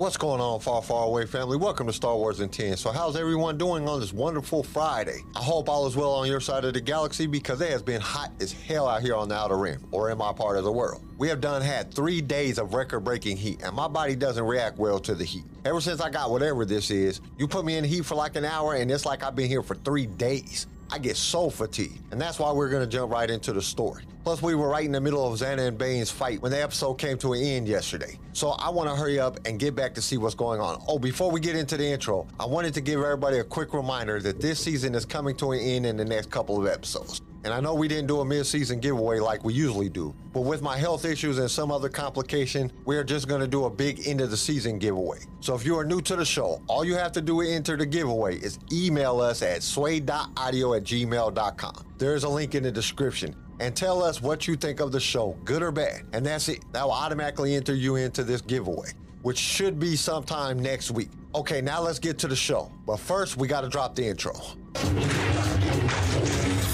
What's going on, far, far away family? Welcome to Star Wars in 10. So, how's everyone doing on this wonderful Friday? I hope all is well on your side of the galaxy because it has been hot as hell out here on the outer rim, or in my part of the world. We have done had three days of record breaking heat, and my body doesn't react well to the heat. Ever since I got whatever this is, you put me in heat for like an hour, and it's like I've been here for three days. I get so fatigued. And that's why we're going to jump right into the story. Plus, we were right in the middle of Zannah and Bane's fight when the episode came to an end yesterday. So I want to hurry up and get back to see what's going on. Oh, before we get into the intro, I wanted to give everybody a quick reminder that this season is coming to an end in the next couple of episodes. And I know we didn't do a mid-season giveaway like we usually do, but with my health issues and some other complication, we're just going to do a big end of the season giveaway. So if you are new to the show, all you have to do to enter the giveaway is email us at sway.audio at gmail.com. There is a link in the description. And tell us what you think of the show, good or bad. And that's it. That will automatically enter you into this giveaway, which should be sometime next week. Okay, now let's get to the show. But first, we got to drop the intro.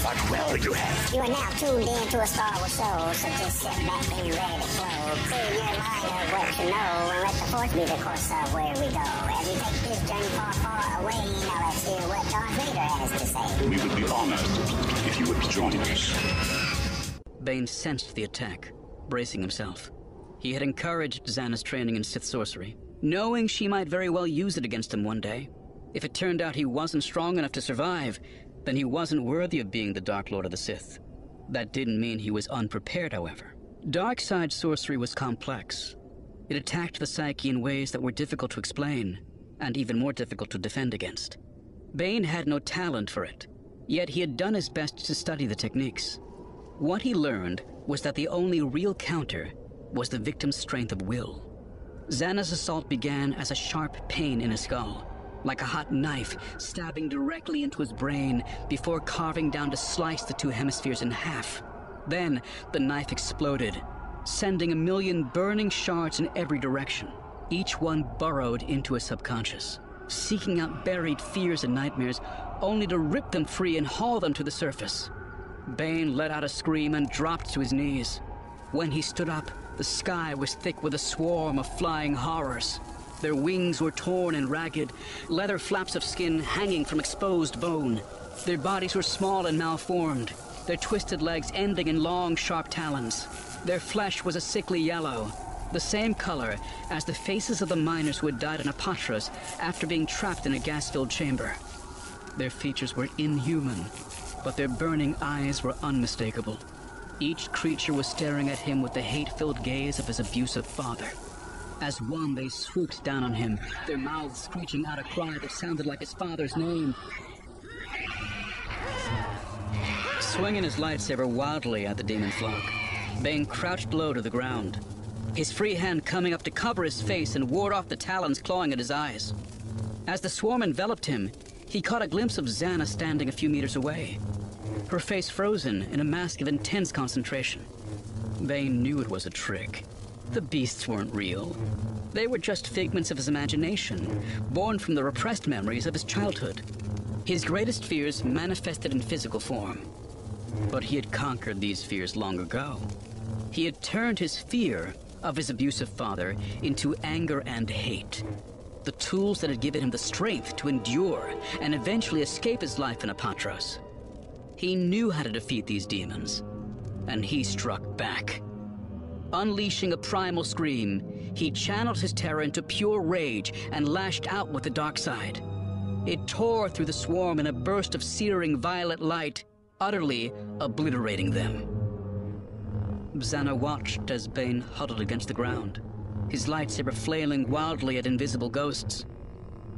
What will you have? You are now tuned in to a Star Wars show, so just sit back and ready to flow. Clear your mind of what you know, and let the force be the course of where we go. As we take this journey far, far away, now let's hear what Darth Vader has to say. We would be honored if you would join us. Bane sensed the attack, bracing himself. He had encouraged Zannah's training in Sith sorcery, knowing she might very well use it against him one day. If it turned out he wasn't strong enough to survive, then he wasn't worthy of being the Dark Lord of the Sith. That didn't mean he was unprepared, however. Dark side sorcery was complex. It attacked the psyche in ways that were difficult to explain, and even more difficult to defend against. Bane had no talent for it, yet he had done his best to study the techniques. What he learned was that the only real counter was the victim's strength of will. Zannah's assault began as a sharp pain in his skull, like a hot knife stabbing directly into his brain before carving down to slice the two hemispheres in half. Then the knife exploded, sending a million burning shards in every direction. Each one burrowed into his subconscious, seeking out buried fears and nightmares, only to rip them free and haul them to the surface. Bane let out a scream and dropped to his knees. When he stood up, the sky was thick with a swarm of flying horrors. Their wings were torn and ragged, leather flaps of skin hanging from exposed bone. Their bodies were small and malformed, their twisted legs ending in long, sharp talons. Their flesh was a sickly yellow, the same color as the faces of the miners who had died in Apatros after being trapped in a gas-filled chamber. Their features were inhuman, but their burning eyes were unmistakable. Each creature was staring at him with the hate-filled gaze of his abusive father. As one, they swooped down on him, their mouths screeching out a cry that sounded like his father's name. Swinging his lightsaber wildly at the demon flock, Bane crouched low to the ground, his free hand coming up to cover his face and ward off the talons clawing at his eyes. As the swarm enveloped him, he caught a glimpse of Zannah standing a few meters away, her face frozen in a mask of intense concentration. Bane knew it was a trick. The beasts weren't real. They were just figments of his imagination, born from the repressed memories of his childhood. His greatest fears manifested in physical form. But he had conquered these fears long ago. He had turned his fear of his abusive father into anger and hate. The tools that had given him the strength to endure and eventually escape his life in Apatros. He knew how to defeat these demons, and he struck back. Unleashing a primal scream, he channeled his terror into pure rage and lashed out with the dark side. It tore through the swarm in a burst of searing violet light, utterly obliterating them. Zannah watched as Bane huddled against the ground, his lightsaber flailing wildly at invisible ghosts.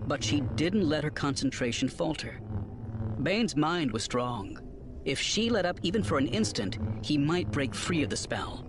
But she didn't let her concentration falter. Bane's mind was strong. If she let up even for an instant, he might break free of the spell.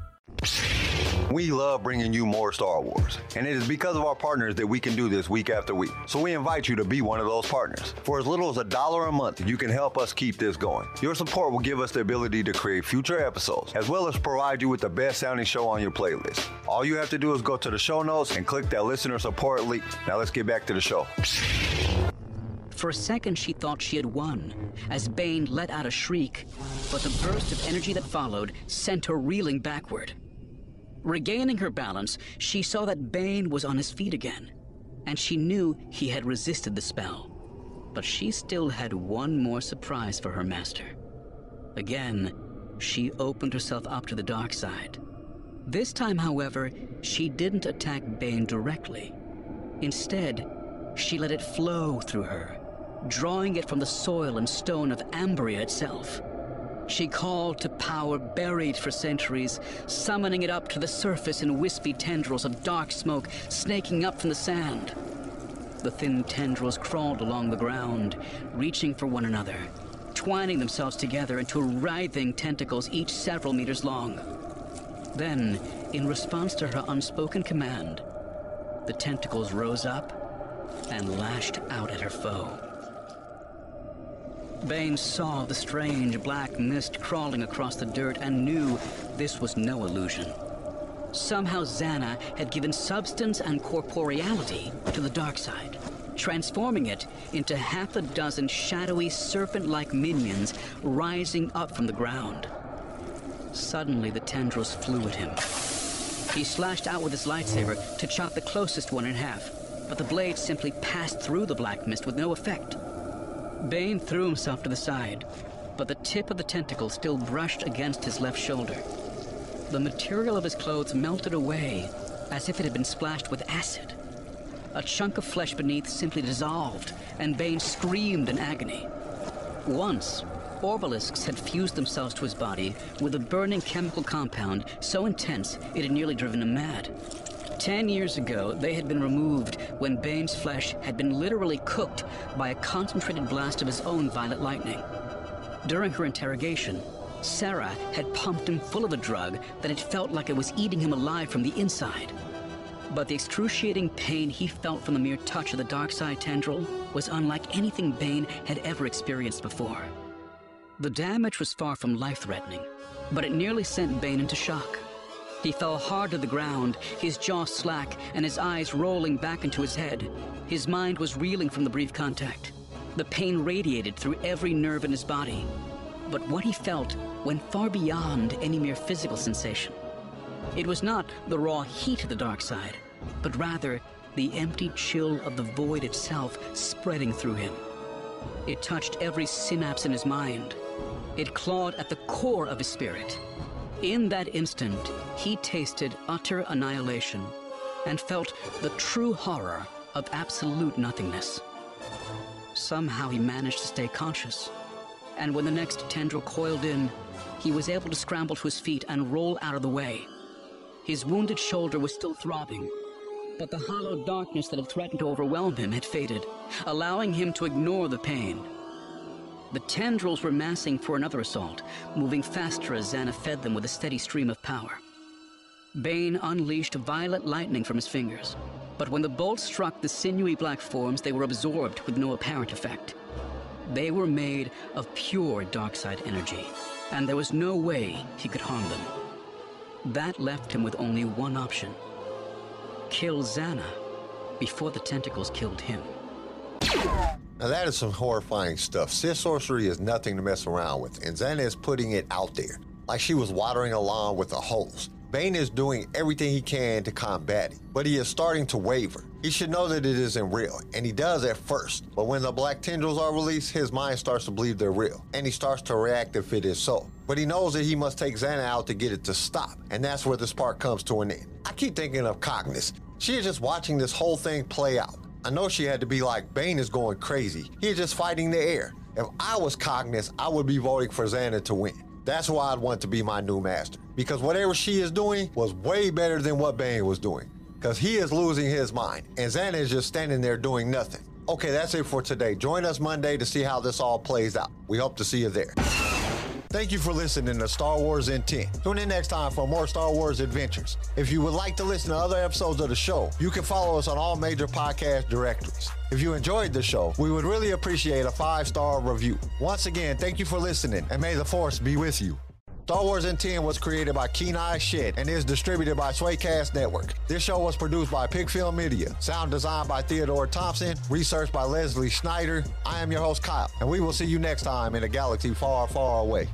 We love bringing you more Star Wars, and it is because of our partners that we can do this week after week. So we invite you to be one of those partners. For as little as a dollar a month, you can help us keep this going. Your support will give us the ability to create future episodes, as well as provide you with the best sounding show on your playlist. All you have to do is go to the show notes and click that listener support link. Now let's get back to the show. For a second, she thought she had won, as Bane let out a shriek, but the burst of energy that followed sent her reeling backward. Regaining her balance, she saw that Bane was on his feet again, and she knew he had resisted the spell. But she still had one more surprise for her master. Again, she opened herself up to the dark side. This time, however, she didn't attack Bane directly. Instead, she let it flow through her, drawing it from the soil and stone of Ambria itself. She called to power buried for centuries, summoning it up to the surface in wispy tendrils of dark smoke snaking up from the sand. The thin tendrils crawled along the ground, reaching for one another, twining themselves together into writhing tentacles each several meters long. Then, in response to her unspoken command, the tentacles rose up and lashed out at her foe. Bane saw the strange black mist crawling across the dirt and knew this was no illusion. Somehow Zannah had given substance and corporeality to the dark side, transforming it into half a dozen shadowy serpent-like minions rising up from the ground. Suddenly the tendrils flew at him. He slashed out with his lightsaber to chop the closest one in half, but the blade simply passed through the black mist with no effect. Bane threw himself to the side, but the tip of the tentacle still brushed against his left shoulder. The material of his clothes melted away as if it had been splashed with acid. A chunk of flesh beneath simply dissolved, and Bane screamed in agony. Once, Orbalisks had fused themselves to his body with a burning chemical compound so intense it had nearly driven him mad. Ten years ago, they had been removed when Bane's flesh had been literally cooked by a concentrated blast of his own violet lightning. During her interrogation, Serra had pumped him full of a drug that it felt like it was eating him alive from the inside. But the excruciating pain he felt from the mere touch of the dark side tendril was unlike anything Bane had ever experienced before. The damage was far from life-threatening, but it nearly sent Bane into shock. He fell hard to the ground, his jaw slack and his eyes rolling back into his head. His mind was reeling from the brief contact. The pain radiated through every nerve in his body. But what he felt went far beyond any mere physical sensation. It was not the raw heat of the dark side, but rather the empty chill of the void itself spreading through him. It touched every synapse in his mind. It clawed at the core of his spirit. In that instant, he tasted utter annihilation and felt the true horror of absolute nothingness. Somehow he managed to stay conscious, and when the next tendril coiled in, he was able to scramble to his feet and roll out of the way. His wounded shoulder was still throbbing, but the hollow darkness that had threatened to overwhelm him had faded, allowing him to ignore the pain. The tendrils were massing for another assault, moving faster as Zannah fed them with a steady stream of power. Bane unleashed violet lightning from his fingers, but when the bolt struck the sinewy black forms, they were absorbed with no apparent effect. They were made of pure darkside energy, and there was no way he could harm them. That left him with only one option kill Zannah before the tentacles killed him. Now that is some horrifying stuff. Sith sorcery is nothing to mess around with, and Zannah is putting it out there, like she was watering a lawn with a hose. Bane is doing everything he can to combat it, but he is starting to waver. He should know that it isn't real, and he does at first. But when the black tendrils are released, his mind starts to believe they're real, and he starts to react if it is so. But he knows that he must take Zannah out to get it to stop, and that's where this part comes to an end. I keep thinking of Cognus. She is just watching this whole thing play out. I know she had to be like, Bane is going crazy. He's just fighting the air. If I was Cognus, I would be voting for Zannah to win. That's why I'd want to be my new master. Because whatever she is doing was way better than what Bane was doing. Because he is losing his mind, and Zannah is just standing there doing nothing. Okay, that's it for today. Join us Monday to see how this all plays out. We hope to see you there. Thank you for listening to Star Wars in 10. Tune in next time for more Star Wars adventures. If you would like to listen to other episodes of the show, you can follow us on all major podcast directories. If you enjoyed the show, we would really appreciate a five star review. Once again, thank you for listening, and may the Force be with you. Star Wars in 10 was created by Kenai Shit and is distributed by Swaacast Network. This show was produced by Pigfield Media, sound designed by Theodore Thompson, research by Leslie Schneider. I am your host, Kyle, and we will see you next time in a galaxy far, far away.